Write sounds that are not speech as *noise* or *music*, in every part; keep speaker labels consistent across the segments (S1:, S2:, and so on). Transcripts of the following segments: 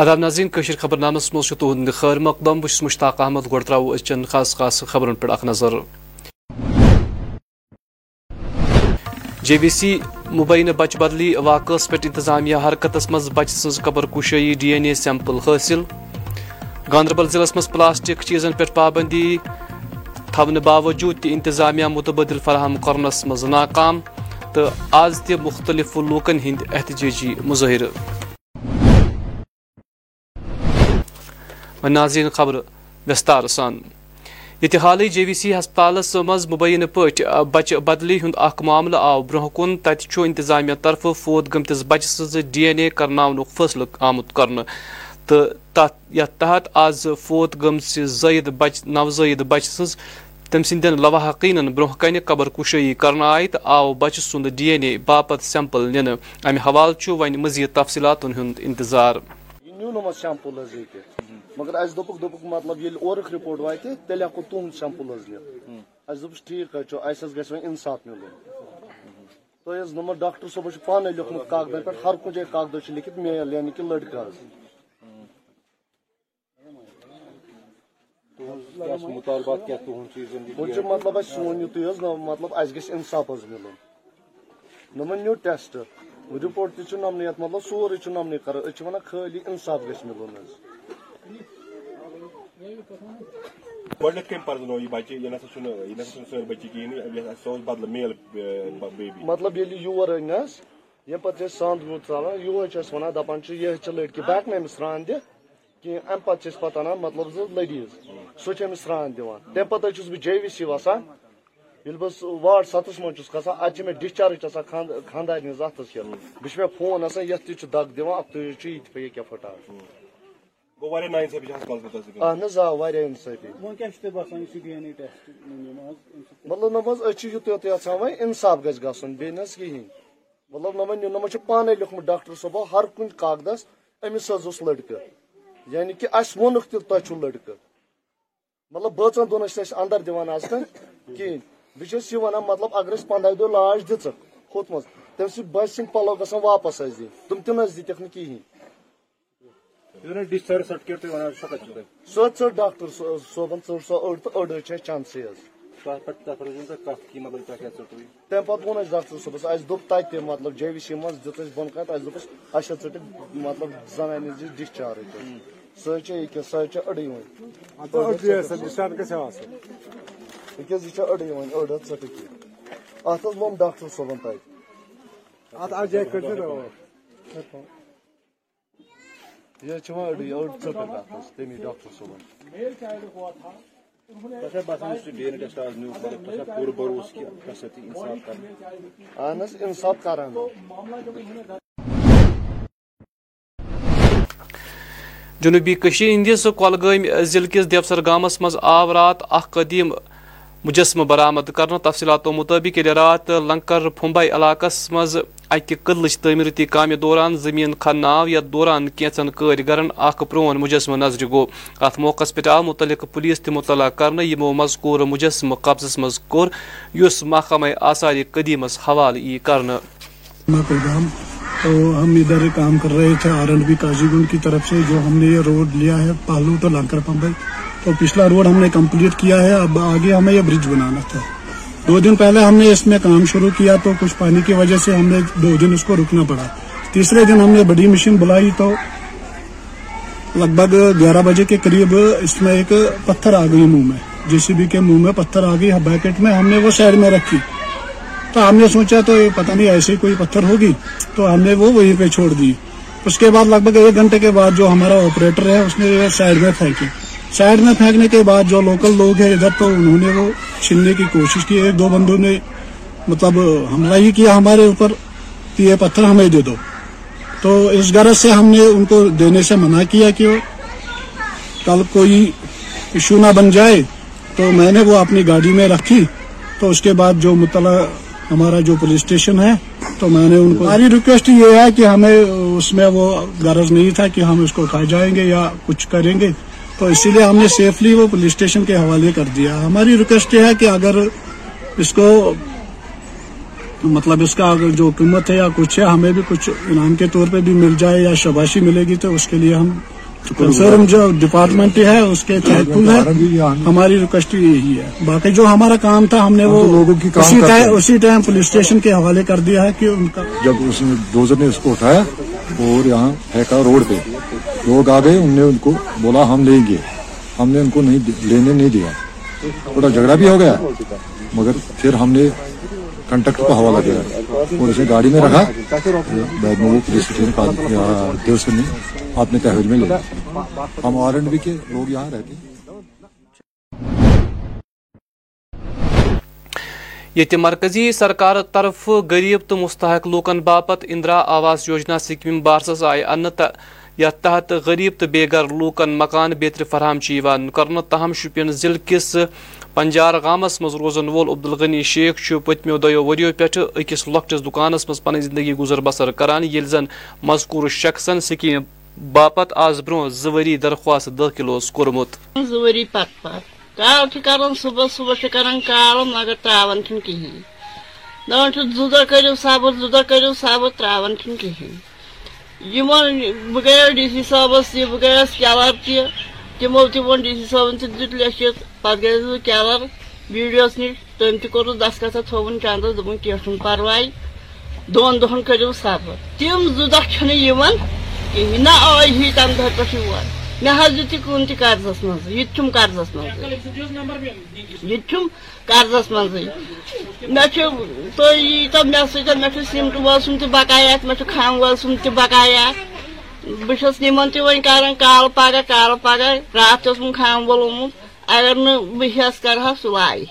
S1: آداب ناظرین کشیر خبر نامس مز تہد خیر مقدم بس مشتاق احمد گۄڈٕ ترٛاوو أزچٮ۪ن خاص خاص خبرن پٮ۪ٹھ اکھ نظر. جے وی سی مبینہ بچہ بدلی واقعس پٮ۪ٹھ انتظامیہ حرکتس منٛز بچہ سٕنٛز قبر کشٲیی ڈی این اے سیمپل حٲصِل گاندربل ضلعس منٛز پلاسٹک چیزن پٮ۪ٹھ پابندی. تھونہٕ باوجوٗد تہِ انتظامیہ متبادل فراہم کرنس منٛز ناکام. تہٕ آز تہِ مختلف لوٗکن ہٕنٛدۍ احتجاجی مظٲہرٕ ناظرین خبر وستار سان۔ یہ حال جے وی سی ہسپتالس مز مبینہ پہ بچہ بدلی ہند اخ معاملہ آو۔ برہ کن تت انتظامیہ طرف فوت گمتس بچہ سز ڈی این اے کرناون فیصلہ آمت کرنے تو یتھ تحت آز فوت گمس زید بچ نوزید بچہ سز تم سندین لواحقین برہ کن قبر کشائی کرنا آئی تو آو بچہ سند ڈی این اے باپت سیمپل نن امہ حوالہ چھ ون مزید تفصیلات ہند انتظار۔
S2: مگر اس دوپک دوپک مطلب یل اورک رپورٹ واتہ تیل ہکو تہد سیمپل حظ نت اس دوپس ٹھیک حظ اس گھس وۄنۍ انصاف ملن۔ تۄہہِ حظ نمبر ڈاکٹر چھُ پانے لیوکھمُت کاغدن پٮ۪ٹھ ہر کُنہِ جایہِ کاغدس چھُ لیکھِتھ میل یعنی کہِ لڑکہٕ حظ۔ مطلب اَسہِ سون یُتُے حظ مطلب اَسہِ گژھِ اِنصاف حظ مِلُن۔ نۄمن نیوٗ ٹیسٹ رپورٹ تہِ چھُ نمنٕے یتھ مطلب سورُے چھُ نمنٕے کران أسۍ چھِ ونان خٲلی اِنصاف گژھِ مِلُن حظ مطلب ییٚلہِ یور أنۍ حظ ییٚمہِ پتہٕ أسۍ سند وُد ژلان یہوے چھِ أسۍ ونان دپان چھِ یہِ چھِ لڑکی بہٕ ہٮ۪کہٕ نہٕ أمِس سرٛان دِتھ کینٛہہ امہِ پتہٕ چھِ أسۍ پتہٕ انان مطلب زٕ لٔڈیٖز سُہ چھِ أمِس سرٛان دِوان تمہِ پتہٕ حظ چھُس بہٕ جے وی سی وسان ییٚلہِ بہٕ واڑ ستس منٛز چھُس کھسان اتہِ چھِ مےٚ ڈِسچارٕج آسان خاندارنہِ ہٕنٛز اتھس کٮ۪تھ بیٚیہِ چھُ مےٚ فون آسان یتھ تہِ چھُ دگ دِوان اکھ تُہۍ چھُ یہِ تہِ پیٚیہِ کیٛاہ پھٕٹان اہن حظ آ واریاہ اِنصٲفی مطلب نہ حظ أسۍ چھِ یُتُے یوت یژھان وۄنۍ اِنصاف گژھِ گژھُن بیٚیہِ نہ حظ کِہینۍ مطلب نہ وۄنۍ نۄمن چھُ پانے لیوکھمُت ڈاکٹر صٲبو ہر کُنہِ کاغدس أمِس حظ اوس لڑکہٕ۔ یعنی کہِ اَسہِ ووٚنُکھ تہِ تۄہہِ چھُو لڑکہٕ۔ مطلب بٲژن دۄہن ٲسۍ اَسہِ اندر دِوان آز تام کِہینۍ بہٕ چھُس یہِ وَنان مطلب اگر أسۍ پنٛداہہِ دۄہ لاش دِژٕکھ ہُتھ منٛز تٔمۍ سٕنٛدۍ بچہِ سٕنٛدۍ پلو گژھن واپس اَسہِ دِنۍ تِم تہِ نہ حظ دِتِکھ نہٕ کِہینۍ حظ ژٔٹ ڈاکٹر صٲبن ژٔٹ سۄ أڑ تہٕ أڑ حظ چانسٕے حظ تمہِ پتہٕ ووٚن اَسہِ ڈاکٹر صٲبس اَسہِ دوٚپ تتہِ تہِ مطلب جے وی سی منٛز دِژ اَسہِ بۄنہٕ کَتھ اَسہِ دوٚپُس اَسہِ حظ ژٔٹِکھ مطلب زنانہِ ہٕنٛز یہِ ڈِسچارٕج سۄ حظ چھِ ییٚکیٛاہ سۄ حظ چھِ أڑٕے وۄنۍ ییٚکیٛاہ حظ یہِ چھِ أڑٕے وۄنۍ أڑ حظ ژٔٹِکھ یہِ اتھ حظ ووٚن ڈاکٹر صٲبن تتہِ یہ حظ چھِ وۄنۍ أڑٕے أڑ ژٔٹٕکھ اتھ حظ تمی ڈاکٹر صٲبن اہن حظ انصاف کران
S1: جنوبی ہندس کۄلگٲمۍ ضلعہٕ کِس دیوسر گامس منٛز آو رات اکھ قدیٖم مجسمہٕ برآمد کرنہٕ تفصیلاتو مُطٲبق ییٚلہِ رات لنکر پھمبے علاقس منٛز اکہِ قدلٕچ تعمیٖرٲتی کامہِ دوران زٔمیٖن کھننہٕ آو یتھ دوران کینٛژن کٲرۍگرن اکھ پرٛون مجسمہٕ نظرِ گوٚو اتھ موقعس پٮ۪ٹھ آو مُتعلق پُلیٖس تہِ مُطلع کرنہٕ یِمو مذکوٗر مجسمہٕ قبضس منٛز کوٚر یُس محکمہ آثارِ قدیٖمس حوالہٕ یی کرنہٕ
S3: تو ہم ادھر کام کر رہے تھے، R and B Qazigund کی طرف سے، جو ہم نے یہ روڈ لیا ہے، پالو تو لنکر پمبئی۔ تو پچھلا روڈ ہم نے کمپلیٹ کیا ہے، اب آگے ہمیں یہ برج بنانا تھا۔ دو دن پہلے ہم نے اس میں کام شروع کیا تو کچھ پانی کی وجہ سے ہم نے دو دن اس کو رکنا پڑا۔ تیسرے دن ہم نے بڑی مشین بلائی تو لگ بھگ گیارہ بجے کے قریب اس میں ایک پتھر آ گئی منہ میں۔ جے سی بی کے منہ میں پتھر آ گئی، بیکٹ میں ہم نے وہ سائڈ میں رکھی۔ تو ہم نے سوچا تو پتہ نہیں ایسے کوئی پتھر ہوگی۔ تو ہم نے وہ وہیں پہ چھوڑ دی۔ اس کے بعد لگ بھگ ایک گھنٹے کے بعد جو ہمارا آپریٹر ہے، اس نے سائڈ میں پھینکی۔ سائڈ میں پھینکنے کے بعد جو لوکل لوگ ہیں ادھر تو انہوں نے وہ چھیننے کی کوشش کی۔ ایک دو بندوں نے مطلب حملہ ہی کیا ہمارے اوپر، کہ یہ پتھر ہمیں دے دو۔ تو اس غرض سے ہم نے ان کو دینے سے منع کیا کہ کل کوئی ایشو نہ بن جائے۔ تو میں نے وہ اپنی گاڑی میں رکھی۔ تو اس کے بعد جو مطلع ہمارا جو پولیس اسٹیشن ہے، تو میں نے ان کو ہماری ریکویسٹ یہ ہے کہ ہمیں اس میں وہ غرض نہیں تھا کہ ہم اس کو کھا جائیں گے یا کچھ کریں گے۔ تو اسی لیے ہم نے سیفلی وہ پولیس اسٹیشن کے حوالے کر دیا۔ ہماری ریکویسٹ یہ ہے کہ اگر اس کو مطلب اس کا جو قیمت ہے یا کچھ ہے، ہمیں بھی کچھ انعام کے طور پہ بھی مل جائے یا شباشی ملے گی تو اس کے لیے ہم سر جو ڈپارٹمنٹ ہے اس کے تحت پل ہے۔ ہماری ریکویسٹ یہی ہے۔ باقی جو ہمارا
S4: کام تھا ہم
S3: نے
S4: وہ
S3: لوگوں
S4: کی
S3: اسی ٹائم پولیس اسٹیشن کے حوالے کر دیا ہے کہ ان
S4: کا جب اس نے ڈوزر نے اس کو اٹھایا اور یہاں پھینکا روڈ پہ۔ لوگ آ گئے ان نے ان کو بولا ہم لیں گے۔ ہم نے ان کو نہیں لینے نہیں دیا۔ تھوڑا جھگڑا بھی ہو گیا مگر پھر ہم نے کنٹریکٹر کو حوالہ دیا اور اسے گاڑی میں رکھا۔ بیگ میں وہ پولیس اسٹیشن کا دیوسر نے اپنے تحویل میں لیا۔ ہم آر
S1: اینڈ بی کے لوگ یہاں رہتے ہیں۔ یہ مرکزی سرکار طرف غریب تو مستحق لوکن باپت اندرا آواز یوجنا سکیم بارسس آئے ان یت تحت غریب تو بے گھر لوکن مکان بیتر فراہم کرنا تاہم شپین ضلع کس پنجار گامس مز روزن وول عبدالغنی شیخ پتمو دیو وریو پہ اکس لکٹس دکانس مز پن زندگی گزر بسر کران یل زن مذکور شخصن سکیم
S5: باپت آز برو زوری درخواست داخل کورمت زوری پت پت. کال کران صبح صبح کرن کال مگر تراوان کہین چھ زودا کرو صاحب زودا کرو صاحب تراون تراوان کہین یمن بغیر ڈی سی صاحب سی بغیر گیس چھ تمو ڈی سی صٲبن سۭتۍ لیٚچھِتھ پتہٕ گٔیَس بہٕ کیلر ویٖڈیوس نِش تٔمۍ تہِ کوٚرُس دسکتھا تھوٚوُن چندس دوٚپُن کینٛہہ چھُنہٕ پرواے دۄن دۄہن کٔرِو سفر تِم زٕ دۄہ چھِنہٕ یِوان کِہیٖنۍ نہ آے ہی تمہِ دۄہ پٮ۪ٹھ یور مےٚ حظ دیُت یہِ کُن تہِ قرضس منٛز یہِ تہِ چھُم قرضس منٛزٕے یہِ تہِ چھُم قرضس منٛزٕے مےٚ چھُ تُہۍ ییٖتو مےٚ سۭتۍ مےٚ چھُ سِمٹہٕ وول سُنٛد تہِ بقایا مےٚ چھُ کھنٛگ وول سُنٛد تہِ بقایا بس نمن تہ ون کاران کال پگہ کال پگہ رات چھسم خامبل آمت اگر نس کر سہ ہے۔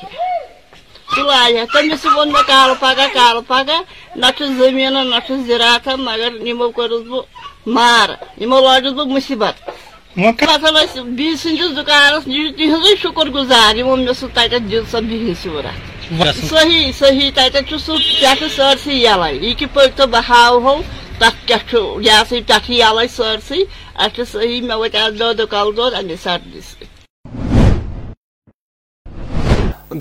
S5: سہ ہے۔ تمس وون بہ کال پگہ کال پگہ نت زمین نت زراعت مگر نمو کورس بہ مار۔ نمو لاجس بہ مصیبت۔ پتہ ٲسۍ بی سٕنٛدِس دُکانَس نِش تِہِنٛزٕے شُکُر گُزار۔ یِمو مےٚ سُہ تَتٮ۪تھ دیُت صحیح صحیح تَتٮ۪تھ سہ پہ پٮ۪ٹھٕ یلے یہ کہ کہِ پٔکۍ تہٕ بہٕ تَتھ کیٛاہ چھُ یہِ ہسا تتھ یَلَے سٲرسٕے اَسہِ چھُ صحیح
S1: مےٚ وٲتۍ آز دہ دۄہ کالہٕ دود امے سردی سۭتۍ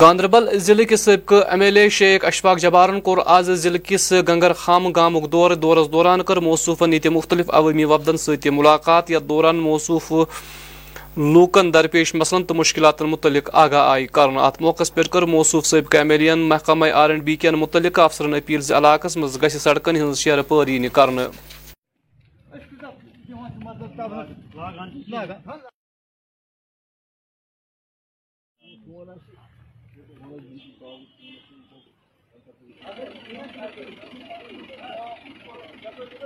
S1: گاندربل ضلع کِس سٲبقہٕ ایم ایل اے شیخ اشفاق جبارن کوٚر آز ضلعہٕ کِس گنگر خام گامُک دورٕ دورس دوران کٔر موصوٗفن ییٚتہِ مُختٔلِف عوٲمی وفدن سۭتۍ مُلاقات یتھ دوران موصوٗف لوکن درپیش مسلن تو مشکلات متعلق آگاہ آئی کرنا ات موقع پہ کر موصوف صب کیملین محکمہ آر این بی کن متعلق افسرن اپیل ز علاقہ مز گھ سڑکن ہز شیر پاری کر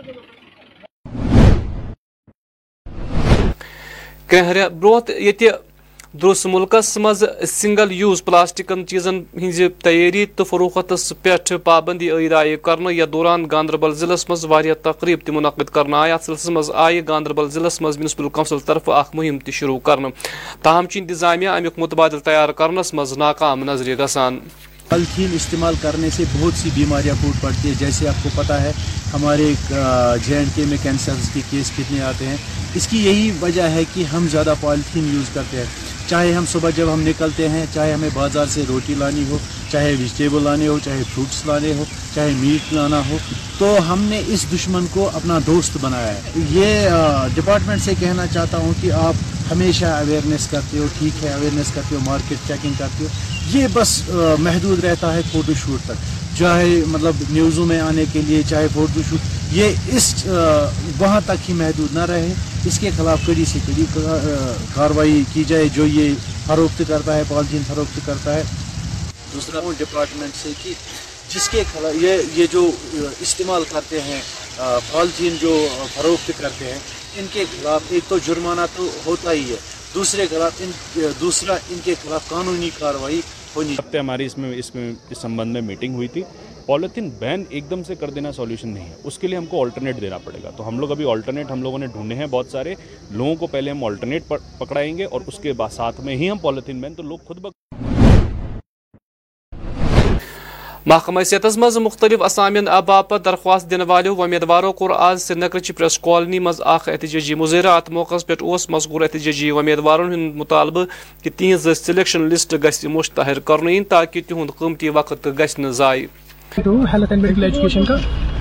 S1: Thank. کرہرِ برونت یہ درس ملکس مز سنگل یوز پلاسٹکن چیزن ہز تیاری تو فروختس پہ پابندی عیدائہ کرنے یتھ دوران گاندربل ضلع مزہ تقریب تہ منعقد کرنا آئی ات سلسلس مز آئی گاندربل ضلع مز میونسپل کونسل طرف اخ مہم تہ شروع کرنا تاہم چھ
S6: انتظامیہ امی متبادل تیار کرنس مز ناکام نظر گسان پلتھین استعمال کرنے سے بہت سی بیماریاں پھوٹ پڑتی ہیں۔ جیسے آپ کو پتہ ہے، ہمارے جے اینڈ کے میں کینسرز کے کیس کتنے آتے ہیں۔ اس کی یہی وجہ ہے کہ ہم زیادہ پالیتھین یوز کرتے ہیں۔ چاہے ہم صبح جب ہم نکلتے ہیں، چاہے ہمیں بازار سے روٹی لانی ہو، چاہے ویجیٹیبل لانے ہو، چاہے فروٹس لانے ہو، چاہے میٹ لانا ہو، تو ہم نے اس دشمن کو اپنا دوست بنایا ہے۔ یہ ڈپارٹمنٹ سے کہنا چاہتا ہوں کہ آپ ہمیشہ اویئرنیس کرتے ہو، ٹھیک ہے اویئرنیس کرتے ہو مارکیٹ چیکنگ کرتے ہو۔ یہ بس محدود رہتا ہے فوٹو شوٹ تک۔ چاہے مطلب نیوزوں میں آنے کے لیے، چاہے فوٹو شوٹ، یہ اس وہاں تک ہی محدود نہ رہے۔ اس کے خلاف کڑی سے کڑی کاروائی کی جائے، جو یہ فروخت کرتا ہے پالتین فروخت کرتا ہے۔ دوسرا وہ ڈپارٹمنٹ سے کہ جس کے خلاف یہ یہ جو استعمال کرتے ہیں پالتین جو فروخت کرتے ہیں، ان کے خلاف ایک
S7: تو جرمانہ تو ہوتا ہی ہے۔ دوسرے خلاف ان دوسرا ان کے خلاف قانونی کاروائی ہونی ہفتے ہماری اس میں اس میں اس سمبند میں میٹنگ ہوئی تھی۔ پولیتھین بین ایک دم سے کر دینا سولوشن نہیں ہے۔ اس کے لیے ہم کو آلٹرنیٹ دینا پڑے گا۔ تو ہم لوگ ابھی آلٹرنیٹ ہم لوگوں نے ڈھونڈے
S1: ہیں بہت سارے۔ لوگوں کو پہلے ہم آلٹرنیٹ پکڑائیں گے اور اس کے ساتھ میں ہی ہم پولیتھین بین تو لوگ خود بک محکمہ صحتس مز مختلف اسامین باپت درخواست دن والو امیدواروں کور آز سری نگر پریس کالونی
S8: مز اخ احتجاجی مظاہرہ ات موقع پہ اس مذکور احتجاجی امیدوارن ہند مطالبہ کہ تہذ سلیکشن لسٹ گھس مشتہر کرن تاکہ تہد قیمتی وقت گھس ضائع ہیلتھ اینڈ میڈیکل ایجوکیشن کا۔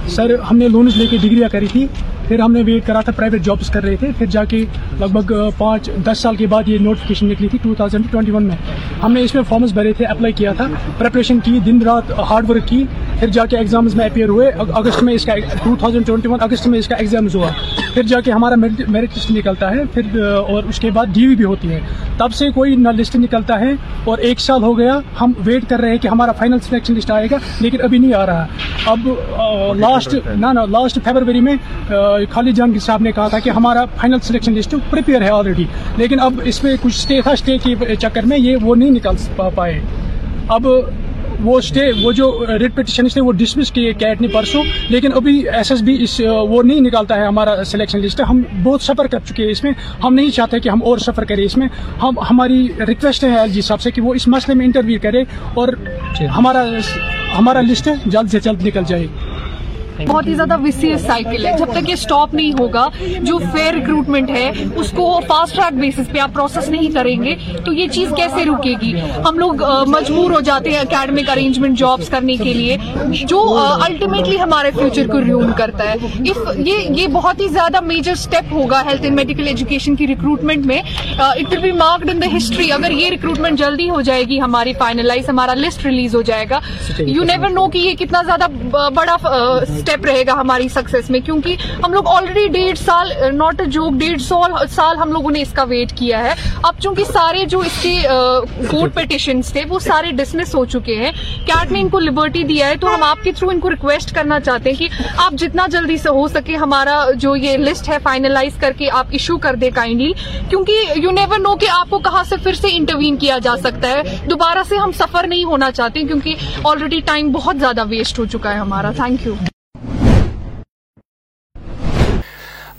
S8: سر ہم نے لونز لے کے ڈگریاں کری تھی۔ پھر ہم نے ویٹ کرا تھا پرائیویٹ جابس کر رہے تھے۔ پھر جا کے لگ بھگ پانچ، دس سال کے بعد یہ نوٹیفکیشن نکلی تھی ٹو تھاؤزینڈ ٹوئنٹی ون میں۔ ہم نے اس میں فارمز بھرے تھے اپلائی کیا تھا۔ پریپریشن کی، دن رات ہارڈ ورک کی۔ پھر جا کے ایگزامز میں اپیئر ہوئے اگست میں اس کا 2021 اگست میں اس کا ایگزامز ہوا۔ پھر جا کے ہمارا میرٹ لسٹ نکلتا ہے پھر اور اس کے بعد ڈی وی بھی ہوتی ہے۔ تب سے کوئی نہ لسٹ نکلتا ہے اور ایک سال ہو گیا ہم ویٹ کر رہے ہیں کہ ہمارا فائنل سلیکشن لسٹ آئے گا لیکن ابھی نہیں آ رہا۔ اب لاسٹ نہ نہ لاسٹ فیبروری میں خالد جان صاحب نے کہا تھا کہ ہمارا فائنل سلیکشن لسٹ پریپیئر ہے آلریڈی لیکن اب اس میں کچھ اسٹے تھا اسٹے کے چکر میں یہ وہ نہیں نکال پائے۔ اب وہ اسٹے وہ جو ریٹ پٹیشن اس نے وہ ڈسمس کیے کیٹ نے پرسوں. لیکن ابھی ایس ایس بی اس uh, وہ نہیں نکالتا ہے ہمارا سلیکشن لسٹ ہم بہت سفر کر چکے ہیں اس میں. ہم نہیں چاہتے کہ ہم اور سفر کریں اس میں. ہم ہماری ریکویسٹ ہے ایل جی صاحب سے کہ وہ اس مسئلے میں انٹرویو کرے
S9: اور جی. ہمارا ہمارا لسٹ جلد سے جلد نکل جائے. بہت ہی زیادہ وسیع سائیکل ہے۔ جب تک یہ سٹاپ نہیں ہوگا جو فیئر ریکروٹمنٹ ہے اس کو فاسٹ ٹریک بیسس پہ آپ پروسیس نہیں کریں گے تو یہ چیز کیسے رکے گی ہم لوگ مجبور ہو جاتے ہیں اکیڈمک ارینجمنٹ جابس کرنے کے لیے جو الٹیمیٹلی ہمارے فیوچر کو ریون کرتا ہے۔ اف یہ یہ بہت ہی زیادہ میجر سٹیپ ہوگا ہیلتھ اینڈ میڈیکل ایجوکیشن کی ریکروٹمنٹ میں۔ It will be marked in the history اگر یہ ریکروٹمنٹ جلدی ہو جائے گی ہماری فائنلائز ہمارا لسٹ ریلیز ہو جائے گا۔ یو نیور نو کہ یہ کتنا زیادہ بڑا اسٹیپ رہے گا ہماری سکسیس میں، کیونکہ ہم لوگ آلریڈی ڈیڑھ سال ناٹ اے جوک ڈیڑھ سو سال ہم لوگوں نے اس کا ویٹ کیا ہے۔ اب چونکہ سارے جو اس کے کورٹ پٹیشنس تھے، وہ سارے ڈسمس ہو چکے ہیں۔ کیٹ نے ان کو لبرٹی دیا ہے؟ تو ہم آپ کے تھرو ان کو ریکویسٹ کرنا چاہتے ہیں کہ آپ جتنا جلدی سے ہو سکے ہمارا جو یہ لسٹ ہے فائنلائز کر کے آپ ایشو کر دیں کائنڈلی کیونکہ یو نیور نو کہ آپ کو کہاں سے پھر سے انٹروین کیا جا سکتا ہے۔ دوبارہ سے ہم سفر نہیں ہونا چاہتے کیونکہ آلریڈی ٹائم بہت زیادہ ویسٹ ہو چکا ہے ہمارا۔ تھینک یو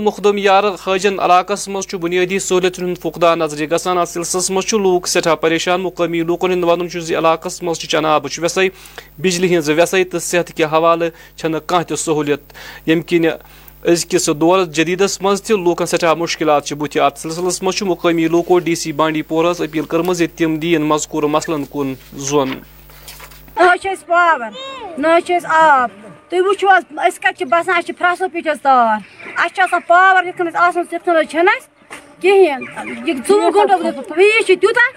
S1: مخدم یار خاجن علاقس مز بنیادی سہولتن ہند فقدان نظر گژھان اتھ سلسلس مز لوک سٹھا پریشان مقامی لوکن ہند ون علاقس مز چناب ویسے بجلی ہز ویسے تو صحت کے حوالہ چھنہ کھانا تہ سہولیت یم کن أزکس دور جدیدس مز تہ لوکن سٹھا مشکلات بت ات سلسلس مز مقامی لوکو ڈی سی بانڈی پورس اپیل کرم تم دین مذکور مسلن کن زون
S10: نہ پاور نہ آب تُہۍ وٕچھو حظ أسۍ کَتہِ چھِ بَسان اَسہِ چھِ پھرٛٮ۪سو پیٖٹھ حظ تار۔ اَسہِ چھِ آسان پاور یِتھ کٔنۍ اَسہِ آسان تِتھ کٔنۍ حظ چھِنہٕ اَسہِ کِہیٖنۍ۔ یہِ ژوٚوُہ گنٹہٕ حظ چھِ تیوٗتاہ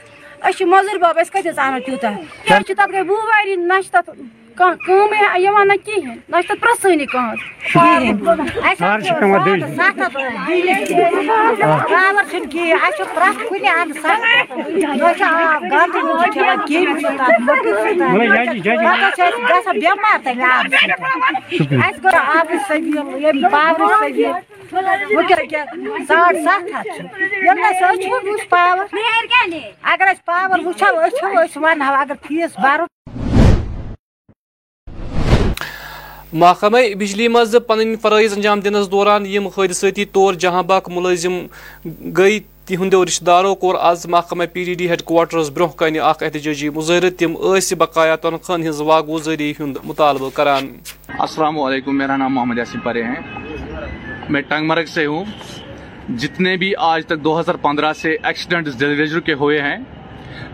S10: أسۍ چھِ مٔزوٗرۍ بَب أسۍ کَتہِ حظ اَنو تیوٗتاہ؟ أسۍ چھِ تَتھ گٔے وُہ ؤری نہ چھِ تَتھ کانٛہہ کٲمٕے یِوان نہ کِہیٖنۍ نہ چھِ تَتھ پرٛژھٲنی کانٛہہ
S11: چھُنہٕ کِہیٖنۍ اَسہِ چھُ پرٛٮ۪تھ کُنہِ اَندٕ نہ چھُ آب گنٛدٕ چھِ کھٮ۪وان کیٚمۍ سۭتۍ مٔکٕر سۭتۍ پَتہٕ حظ چھِ أسۍ گژھان بٮ۪مار تَمہِ آبہٕ سۭتۍ اَسہِ گوٚو آبٕچ سٔبیٖل ییٚمہِ پاورٕچ سٔبیٖل وٕنکٮ۪ن کیٛاہ ساڑ سَتھ ہَتھ چھُ ییٚلہِ نہٕ أسۍ وٕچھو وٕچھ پاور اگر أسۍ پاور وٕچھو أسۍ چھو أسۍ وَنہو اگر فیٖس بَرُن
S1: محکمہ بجلی مز پن فرائض انجام دنس دوران یم حادثاتی طور جہاں باغ ملازم گئی تہندو رشتہ دارو کور آز محکمہ P D D headquarters برہ کن اخ احتجاجی مظاہرہ تم اس بقایا تنخواہ ہز واگزاری ہند مطالبہ کران
S12: السلام علیکم میرا نام محمد یاسین پرے ہیں میں ٹنگ مرگ سے ہوں جتنے بھی آج تک دو ہزار پندرہ سے ایکسیڈنٹ کے ہوئے ہیں.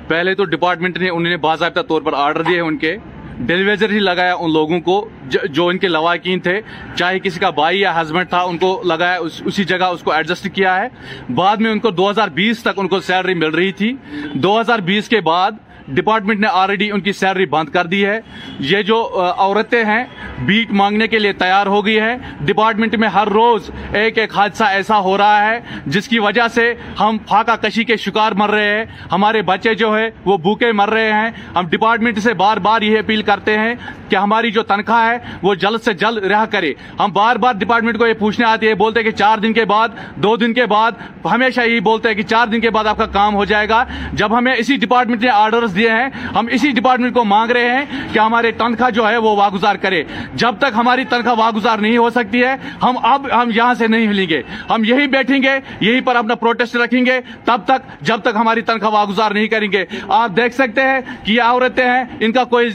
S12: پہلے تو ڈپارٹمنٹ نے انہوں نے باضابطہ طور پر آرڈر دیے ہیں ان کے. ڈیلیویزر ہی لگایا ان لوگوں کو، جو ان کے لواکین تھے۔ چاہے کسی کا بھائی یا ہسبینڈ تھا، ان کو لگایا اسی جگہ اس کو ایڈجسٹ کیا ہے۔ بعد میں ان کو دو ہزار بیس تک ان کو سیلری مل رہی تھی۔ دو ہزار بیس کے بعد ڈپارٹمنٹ نے آلریڈی ان کی سیلری بند کر دی ہے۔ یہ جو عورتیں ہیں بیٹ مانگنے کے لیے تیار ہو گئی ہے۔ ڈپارٹمنٹ میں ہر روز ایک ایک حادثہ ایسا ہو رہا ہے، جس کی وجہ سے ہم فاقہ کشی کے شکار مر رہے ہیں۔ ہمارے بچے جو ہے وہ بھوکے مر رہے ہیں۔ ہم ڈپارٹمنٹ سے بار بار یہ اپیل کرتے ہیں کہ ہماری جو تنخواہ ہے وہ جلد سے جلد رہا کرے۔ ہم بار بار ڈپارٹمنٹ کو یہ پوچھنے آتے ہیں بولتے ہیں کہ چار دن کے بعد، دو دن کے بعد، ہمیشہ یہی بولتے ہیں کہ چار دن کے بعد آپ کا کام ہو جائے گا۔ جب ہمیں اسی ڈپارٹمنٹ نے آرڈرز دیے ہیں، ہم اسی ڈپارٹمنٹ کو مانگ رہے ہیں کہ ہمارے تنخواہ جو ہے وہ واگزار کرے۔ جب تک ہماری تنخواہ واگزار نہیں ہو سکتی ہے، ہم اب ہم یہاں سے نہیں ہلیں گے۔ ہم یہی بیٹھیں گے یہی پر اپنا پروٹیسٹ رکھیں گے۔ تب تک، جب تک ہماری تنخواہ واگزار نہیں کریں گے۔ آپ دیکھ سکتے ہیں کہ یہ عورتیں ہیں، ان کا کوئی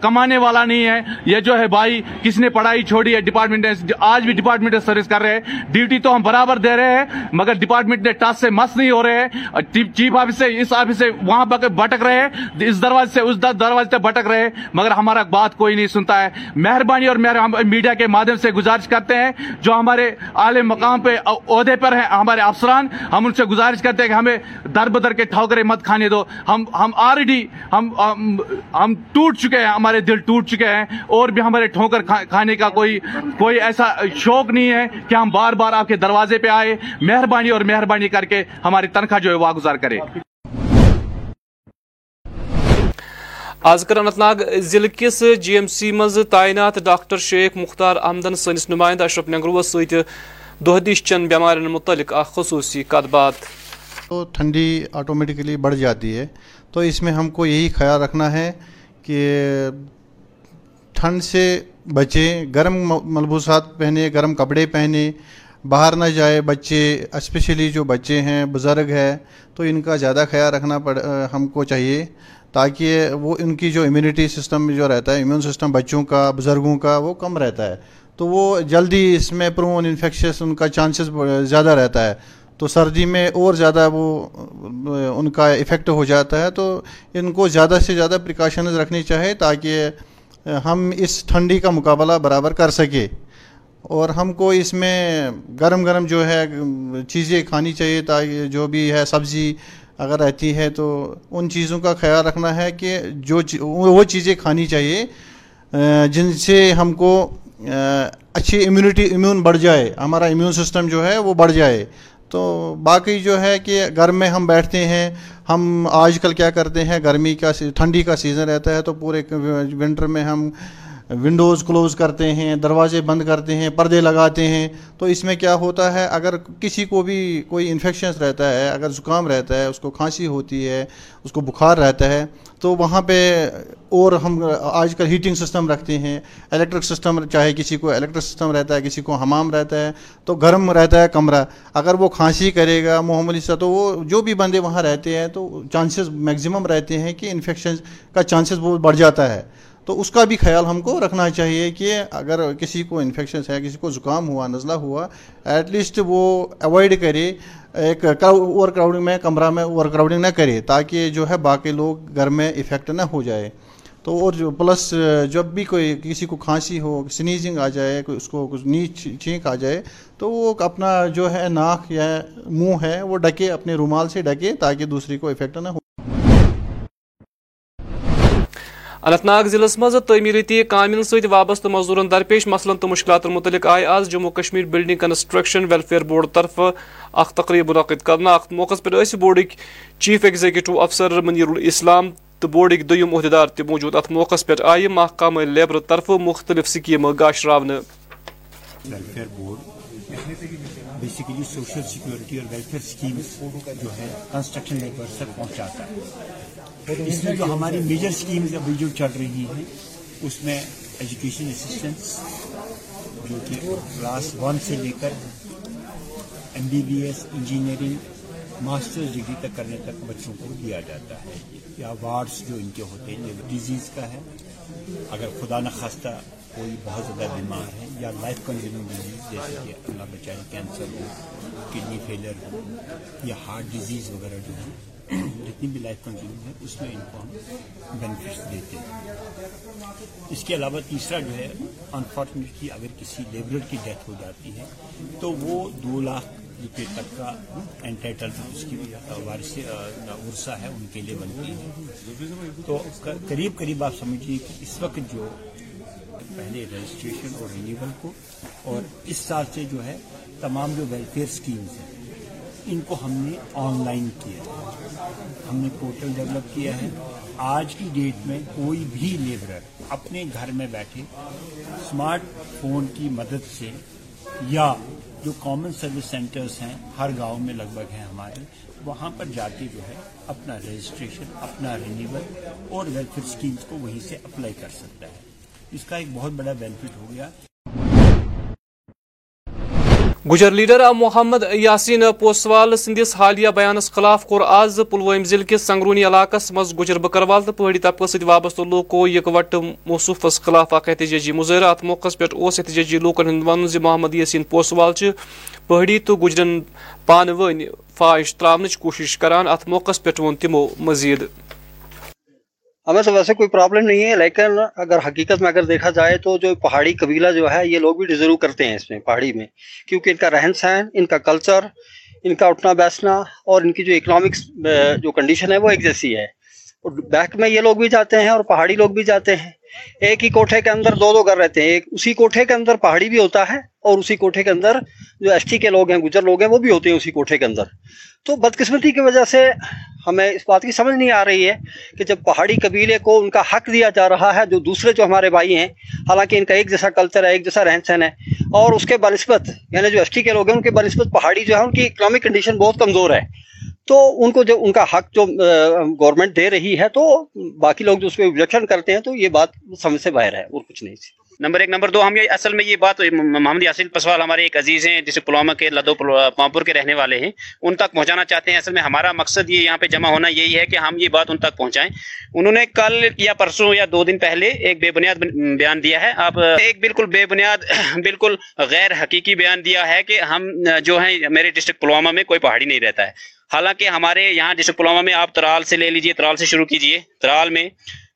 S12: کمانے والا نہیں نہیں ہے۔ یہ جو ہے بھائی، کس نے پڑھائی چھوڑی ہے؟ ڈپارٹمنٹ آج بھی ڈپارٹمنٹ سروس کر رہے ہیں۔ ڈیوٹی تو ہم برابر دے رہے ہیں، مگر ڈپارٹمنٹ نے ٹاس سے مس نہیں ہو رہے ہیں۔ چیف آفس سے اس آفس سے وہاں بھٹک رہے ہیں۔ اس دروازے سے اس دروازے سے بھٹک رہے ہیں۔ مگر ہمارا بات کوئی نہیں سنتا ہے۔ مہربانی اور میڈیا کے مادھیم سے گزارش کرتے ہیں۔ جو ہمارے اعلی مقام پہ عہدے پر ہیں، ہمارے افسران، ہم ان سے گزارش کرتے ہیں کہ ہمیں در بدر کے ٹھوکرے مت کھانے دو۔ ہم ہم آلریڈی ہم ہم ٹوٹ چکے ہیں، ہمارے دل ٹوٹ چکے چکے ہیں اور بھی ہمارے ٹھوکر کھانے کا کوئی کوئی ایسا شوق نہیں ہے کہ ہم بار بار آپ کے دروازے پہ آئے مہربانی اور مہربانی کر کے ہماری تنخواہ جو ہے وہ گزار
S1: کرے۔ آز کر انت ناگ ضلع کس جی ایم سی مز تعینات ڈاکٹر شیخ مختار احمدن سنس نمائندہ اشرف نگروس ست دہدش چن بیمار متعلق اخ
S13: خصوصی کت بات تو ٹھنڈی آٹومیٹکلی بڑھ جاتی ہے۔ تو اس میں ہم کو یہی خیال رکھنا ہے کہ ٹھنڈ سے بچیں، گرم ملبوسات پہنے گرم کپڑے پہنے باہر نہ جائے بچے اسپیشلی جو بچے ہیں، بزرگ ہے تو ان کا زیادہ خیال رکھنا پڑ، ہم کو چاہیے تاکہ وہ ان کی جو امیونٹی سسٹم جو رہتا ہے امیون سسٹم بچوں کا، بزرگوں کا، وہ کم رہتا ہے۔ تو وہ جلدی اس میں پرون انفیکشس ان کا چانسز زیادہ رہتا ہے۔ تو سردی میں اور زیادہ وہ، ان کا افیکٹ ہو جاتا ہے۔ تو ان کو زیادہ سے زیادہ پریکاشنز رکھنی چاہیے تاکہ ہم اس ٹھنڈی کا مقابلہ برابر کر سکے اور ہم کو اس میں گرم گرم جو ہے چیزیں کھانی چاہیے تاکہ جو بھی ہے سبزی اگر رہتی ہے تو ان چیزوں کا خیال رکھنا ہے کہ جو وہ چیزیں کھانی چاہیے جن سے ہم کو اچھی امیونٹی امیون بڑھ جائے، ہمارا امیون سسٹم جو ہے وہ بڑھ جائے۔ تو باقی جو ہے کہ گھر میں ہم بیٹھتے ہیں، ہم آج کل کیا کرتے ہیں، گرمی کا ٹھنڈی کا سیزن رہتا ہے تو پورے ونٹر میں ہم ونڈوز کلوز کرتے ہیں، دروازے بند کرتے ہیں، پردے لگاتے ہیں، تو اس میں کیا ہوتا ہے؟ اگر کسی کو بھی کوئی انفیکشنس رہتا ہے، اگر زکام رہتا ہے، اس کو کھانسی ہوتی ہے، اس کو بخار رہتا ہے، تو وہاں پہ اور ہم آج کل ہیٹنگ سسٹم رکھتے ہیں۔ الیکٹرک سسٹم چاہے کسی کو الیکٹرک سسٹم رہتا ہے، کسی کو حمام رہتا ہے، تو گرم رہتا ہے کمرہ۔ اگر وہ کھانسی کرے گا محمد سا تو وہ جو بھی بندے وہاں رہتے ہیں، تو چانسز میگزیمم رہتے ہیں کہ انفیکشن کا چانسز بہت بڑھ جاتا ہے۔ تو اس کا بھی خیال ہم کو رکھنا چاہیے کہ اگر کسی کو انفیکشن ہے، کسی کو زکام ہوا، نزلہ ہوا ایٹ لیسٹ وہ اوائڈ کرے، ایک اوور کراؤڈنگ میں، کمرہ میں اوور کراؤڈنگ نہ کرے تاکہ جو ہے باقی لوگ گھر میں افیکٹ نہ ہو جائے۔ تو اور جو پلس جب بھی کوئی کسی کو کھانسی ہو سنیزنگ آ جائے، کوئی اس کو
S1: کچھ نیچ چھینک آ جائے، تو وہ اپنا جو ہے ناک یا منہ ہے، وہ ڈکے اپنے رومال سے ڈکے تاکہ دوسری کو افیکٹ نہ ہو۔ اننت ناگ ضلع مز تعمیرتی کام ست وابستہ مزدورن درپیش مثلاً تو مشکلات متعلق آئی آز Jammu Kashmir building construction welfare board طرف اخ
S6: تقریب منعقد کرنا ات موقع پہ بورڈک چیف ایگزیکٹو افسر منیر الاسلام تو بورڈک دم عہدیدار تہ موجود۔ ات موقع پہ آئی محکمہ لیبر طرف مختلف سکیمیں گاش welfare board basically social security اور ویلفیئر اسکیمس جو ہے کنسٹرکشن لیبرس تک پہنچاتا ہے۔ اس میں جو ہماری میجر اسکیمز ابھی جو چل رہی ہیں، اس میں ایجوکیشن اسسٹنس جو کہ کلاس ون سے لے کر M B B S engineering master degree تک کرنے تک بچوں کو دیا جاتا ہے۔ یا وارڈس جو ان کے ہوتے ہیں ڈیزیز کا ہے۔ اگر خدا نخواستہ کوئی بہت زیادہ بیمار ہے یا لائف کنزیومنگ ڈیزیز جیسے کہ اللہ بچائے کینسر ہو کڈنی فیلئر ہو، یا ہارٹ ڈیزیز وغیرہ جو ہے جتنی بھی لائف کنزیومنگ ہے، اس میں ان کو ہم بینیفٹس دیتے ہیں۔ اس کے علاوہ تیسرا جو ہے انفارچونیٹلی اگر کسی لیبرر کی ڈیتھ ہو جاتی ہے، تو وہ دو لاکھ کے تک کا انٹائٹل اس کی وارث ورثہ ہے، ان کے لیے بنتی ہے۔ تو قریب قریب آپ سمجھیے کہ اس وقت جو پہلے رجسٹریشن اور رینیول کو، اور اس سال سے جو ہے تمام جو ویلفیئر سکیمز ہیں، ان کو ہم نے آن لائن کیا ہے۔ ہم نے پورٹل ڈیولپ کیا ہے۔ آج کی ڈیٹ میں کوئی بھی لیبرر اپنے گھر میں بیٹھے اسمارٹ فون کی مدد سے یا جو کامن سروس سینٹرز ہیں، ہر گاؤں میں لگ بھگ ہیں ہمارے، وہاں پر جاتی جو ہے اپنا رجسٹریشن اپنا رینیول اور ویلفیئر اسکیمس کو وہیں سے اپلائی کر سکتا ہے۔ اس کا ایک بہت بڑا بینیفٹ ہو گیا۔
S1: گجر لیڈر محمد یاسین پوسوال سندس حالیہ بیانس خلاف کور آز پلوم ضلع کس سنگرونی علاقہ مز گجر بکروال تو پہاڑی طبقہ ست وابستہ لوکو یکوٹ موصوفس خلاف اخ احتجاجی مظاہرہ ات موقع پہ احتجاجی لوکن ہند ون محمد یاسین پوسوال پہاڑی تو گجرن پان ون فاش تراؤنچ کوشش کران ات موقع پہ وون تمو مزید
S14: ہمیں تو ویسے کوئی پرابلم نہیں ہے، لیکن اگر حقیقت میں اگر دیکھا جائے تو جو پہاڑی قبیلہ جو ہے، یہ لوگ بھی ڈیزرو کرتے ہیں اس میں، پہاڑی میں۔ کیونکہ ان کا رہن سہن، ان کا کلچر ان کا اٹھنا بیسنا اور ان کی جو اکنامکس جو کنڈیشن ہے، وہ ایک جیسی ہے۔ اور بیک میں یہ لوگ بھی جاتے ہیں اور پہاڑی لوگ بھی جاتے ہیں۔ ایک ہی کوٹھے کے اندر دو دو گھر رہتے ہیں، ایک اسی کوٹھے کے اندر پہاڑی بھی ہوتا ہے اور اسی کوٹھے کے اندر جو ایس ٹی کے لوگ ہیں، گجر لوگ ہیں، وہ بھی ہوتے ہیں اسی کوٹھے کے اندر۔ تو بدقسمتی کی وجہ سے ہمیں اس بات کی سمجھ نہیں آ رہی ہے کہ جب پہاڑی قبیلے کو ان کا حق دیا جا رہا ہے، جو دوسرے جو ہمارے بھائی ہیں، حالانکہ ان کا ایک جیسا کلچر ہے، ایک جیسا رہن سہن ہے، اور اس کے بنسبت یعنی جو ایس ٹی کے لوگ ہیں، ان کے بنسبت پہاڑی جو ہے، ان کی اکنامک کنڈیشن بہت کمزور ہے۔ تو ان کو جو ان کا حق جو گورنمنٹ دے رہی ہے، تو باقی لوگ جو اس پہ آبجیکشن کرتے ہیں، تو یہ بات سمجھ سے باہر ہے، اور کچھ نہیں۔
S15: نمبر ایک. نمبر دو، ہم یہ اصل میں یہ بات محمد یاسین پسوال ہمارے ایک عزیز ہیں، جسے پلوامہ کے لدو پامپور کے رہنے والے ہیں، ان تک پہنچانا چاہتے ہیں۔ اصل میں ہمارا مقصد یہ یہاں پہ جمع ہونا یہی ہے کہ ہم یہ بات ان تک پہنچائیں۔ انہوں نے کل یا پرسوں یا دو دن پہلے ایک بے بنیاد بیان دیا ہے۔ آپ ایک بالکل بے بنیاد، بالکل غیر حقیقی بیان دیا ہے کہ ہم جو ہیں، میرے ڈسٹرکٹ پلوامہ میں کوئی پہاڑی نہیں رہتا ہے۔ حالانکہ ہمارے یہاں ڈسٹرکٹ پلوامہ میں آپ ترال سے لے لیجیے، ترال سے شروع کیجیے، ترال میں،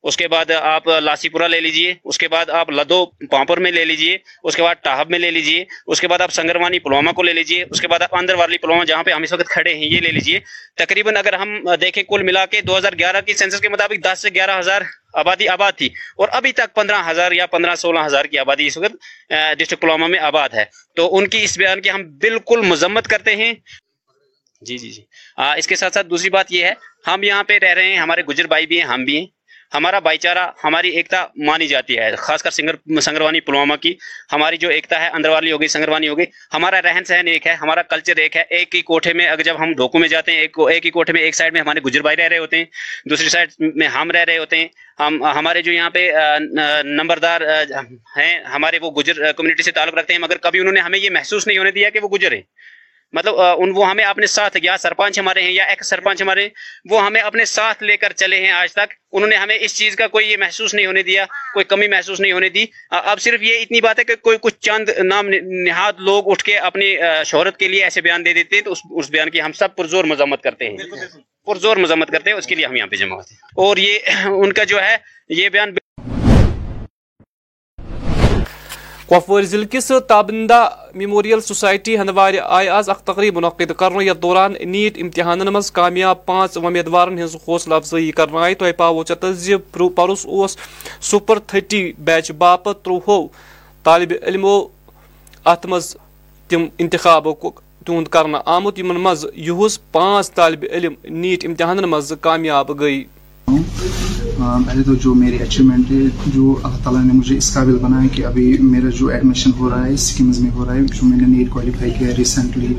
S15: اس کے بعد آپ لاسی پورا لے لیجیے، اس کے بعد آپ لدو پامپر میں لے لیجیے، اس کے بعد ٹاہب میں لے لیجیے، اس کے بعد آپ سنگروانی پلوامہ کو لے لیجیے، اس کے بعد آپ اندر والی پلوامہ جہاں پہ ہم اس وقت کھڑے ہیں، یہ لے لیجیے۔ تقریباً اگر ہم دیکھیں کل ملا کے دو ہزار گیارہ کی سینسس کے مطابق دس سے گیارہ ہزار آبادی آباد تھی اور ابھی تک پندرہ ہزار یا پندرہ سولہ ہزار کی آبادی اس وقت ڈسٹرکٹ پلوامہ میں آباد ہے۔ تو ان کی اس بیان کی ہم بالکل مذمت کرتے ہیں۔ جی جی جی۔ اس کے ساتھ ساتھ دوسری بات یہ ہے، ہم یہاں پہ رہ رہے ہیں، ہمارے گجر بھائی بھی ہیں، ہم بھی ہیں۔ ہمارا بھائی چارہ، ہماری ایکتا مانی جاتی ہے، خاص کر سنگر، سنگروانی پلوامہ کی۔ ہماری جو ایکتا ہے اندر والی ہوگی، سنگروانی ہوگی۔ ہمارا رہن سہن ایک ہے، ہمارا کلچر ایک ہے۔ ایک ہی کوٹھے میں اگر جب ہم ڈھوکو میں جاتے ہیں، ایک ایک ہی کوٹھے میں ایک سائڈ میں ہمارے گجر بھائی رہ رہے ہوتے ہیں، دوسری سائڈ میں ہم رہ رہے ہوتے ہیں۔ ہم، ہمارے جو یہاں پہ نمبردار ہیں، ہمارے وہ گجر کمیونٹی سے تعلق رکھتے ہیں، مگر کبھی انہوں نے ہمیں یہ محسوس نہیں ہونے دیا کہ وہ گجر ہیں۔ مطلب ان وہ ہمیں اپنے ساتھ یا سرپنچ ہمارے ہیں یا ایکس سرپنچ ہمارے ہیں وہ ہمیں اپنے ساتھ لے کر چلے ہیں آج تک۔ انہوں نے ہمیں اس چیز کا کوئی یہ محسوس نہیں ہونے دیا کوئی کمی محسوس نہیں ہونے دی۔ اب صرف یہ اتنی بات ہے کہ کوئی کچھ چند نام نہاد لوگ اٹھ کے اپنی شہرت کے لیے ایسے بیان دے دیتے ہیں تو اس بیان کی ہم سب پرزور مذمت کرتے ہیں۔ پرزور مذمت کرتے ہیں اس کے لیے ہم یہاں پہ جمع ہوتے ہیں۔ اور یہ *clears throat* ان کا جو ہے یہ بیان
S1: کپوور ضلع کس تابندہ میموریل سوسائٹی ہندوار آئی آز اخ تقریب منعقد کرنے یتھ دوران نیٹ امتحان مز کامیاب پانچ امیدوار ہز حوصلہ افزائی کرنا آئی تہ پاو چت پرس اس سپر تھرٹی بیچ باپت ترہو طالب علمو ات مز تم انتخاب تہد کرنا آمت یمن مز یہس پانچ طالب علم نیٹ امتحان مز کامیاب گئی ہاں،
S16: پہلے تو جو میری اچیومنٹ ہے، جو اللہ تعالیٰ نے مجھے اس قابل بنایا کہ ابھی میرا جو ایڈمیشن ہو رہا ہے اسکیمز میں ہو رہا ہے، جو میں نے نیٹ کوالیفائی کیا ریسنٹلی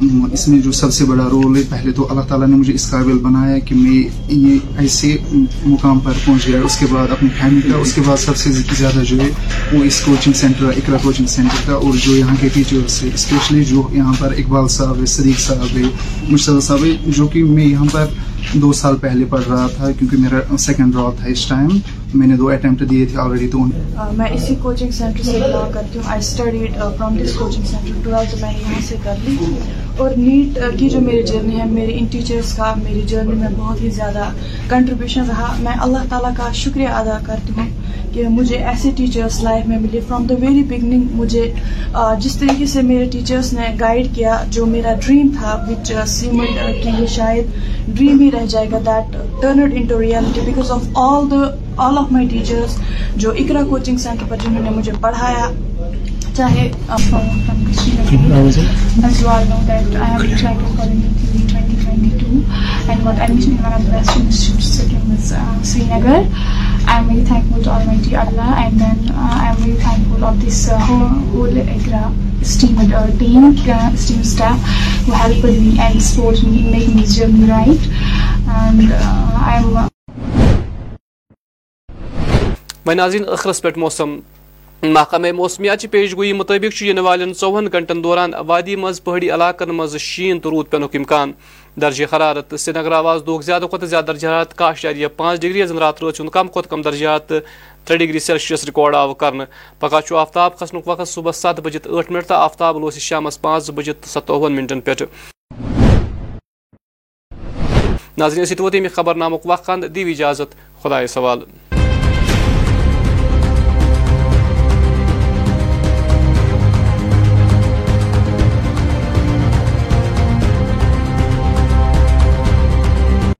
S16: اس میں جو سب سے بڑا رول ہے، پہلے تو اللہ تعالیٰ نے مجھے اس قابل بنایا کہ میں یہ ایسے مقام پر پہنچ گیا، اس کے بعد اپنی فیملی کا، اس کے بعد سب سے زیادہ جو ہے، وہ اس coaching centre Iqra coaching centre کا اور جو یہاں کے ٹیچرس ہے اسپیشلی جو یہاں پر اقبال صاحب ہے صدیق صاحب ہے مشتبہ صاحب ہے جو کہ میں یہاں پر دو سال پہلے پڑھ رہا تھا کیونکہ میرا سیکنڈ ڈراپ تھا اس ٹائم میں نے دو اٹمپٹ دیے تھے آلریڈی تو
S17: میں اسی کوچنگ سینٹر سے بلانگ کرتی ہوں. I studied from this coaching centre twelfth میں یہاں سے کر لی اور نیٹ کی جو میری جرنی ہے، میری ان ٹیچرس کا، میری جرنی میں بہت ہی زیادہ کنٹریبیوشن رہا. میں اللہ تعالیٰ کا شکریہ ادا کرتی ہوں. کہ مجھے ایسے ٹیچرس لائف میں ملے. فرام دا ویری بگننگ مجھے جس طریقے سے میرے ٹیچرس نے گائیڈ کیا جو میرا ڈریم تھا وچ سیمنٹ کہ یہ شاید ڈریم ہی رہ جائے گا that turned into reality because of all the all of my teachers جو اقرا کوچنگ سینٹر پر جنہوں نے مجھے پڑھایا. چاہے Srinagar I am very thankful to all my T Allah and then I am very thankful of this whole esteemed uh, team, uh, esteemed staff who helped me and support me in making this journey right. And uh, I'm.
S1: ناظرین ٲخرس پٮ۪ٹھ موسم محکمہ موسمیات پیش گوئی مطابق ین والن ژوہن گنٹن دوران وادی مز پہاڑی علاقن مز شین تو رود پینک امکان درجہ حرارت سری نگر آواز دہ زیادہ کھت زیادہ درجات کاہ اشاریہ پانچ ڈگری یزن رات رات کم کھت کم درجات ترے ڈگری سیلسیس ریکارڈ آو کر پگہ آفتاب کھسن وقت صبح ست بجے ٹھ منٹ تو آفتاب لوس شام پانچ بجے ستوہن منٹن پہ ناظرین سی ووت خبر نامک وقت دیو اجازت خدا سوال۔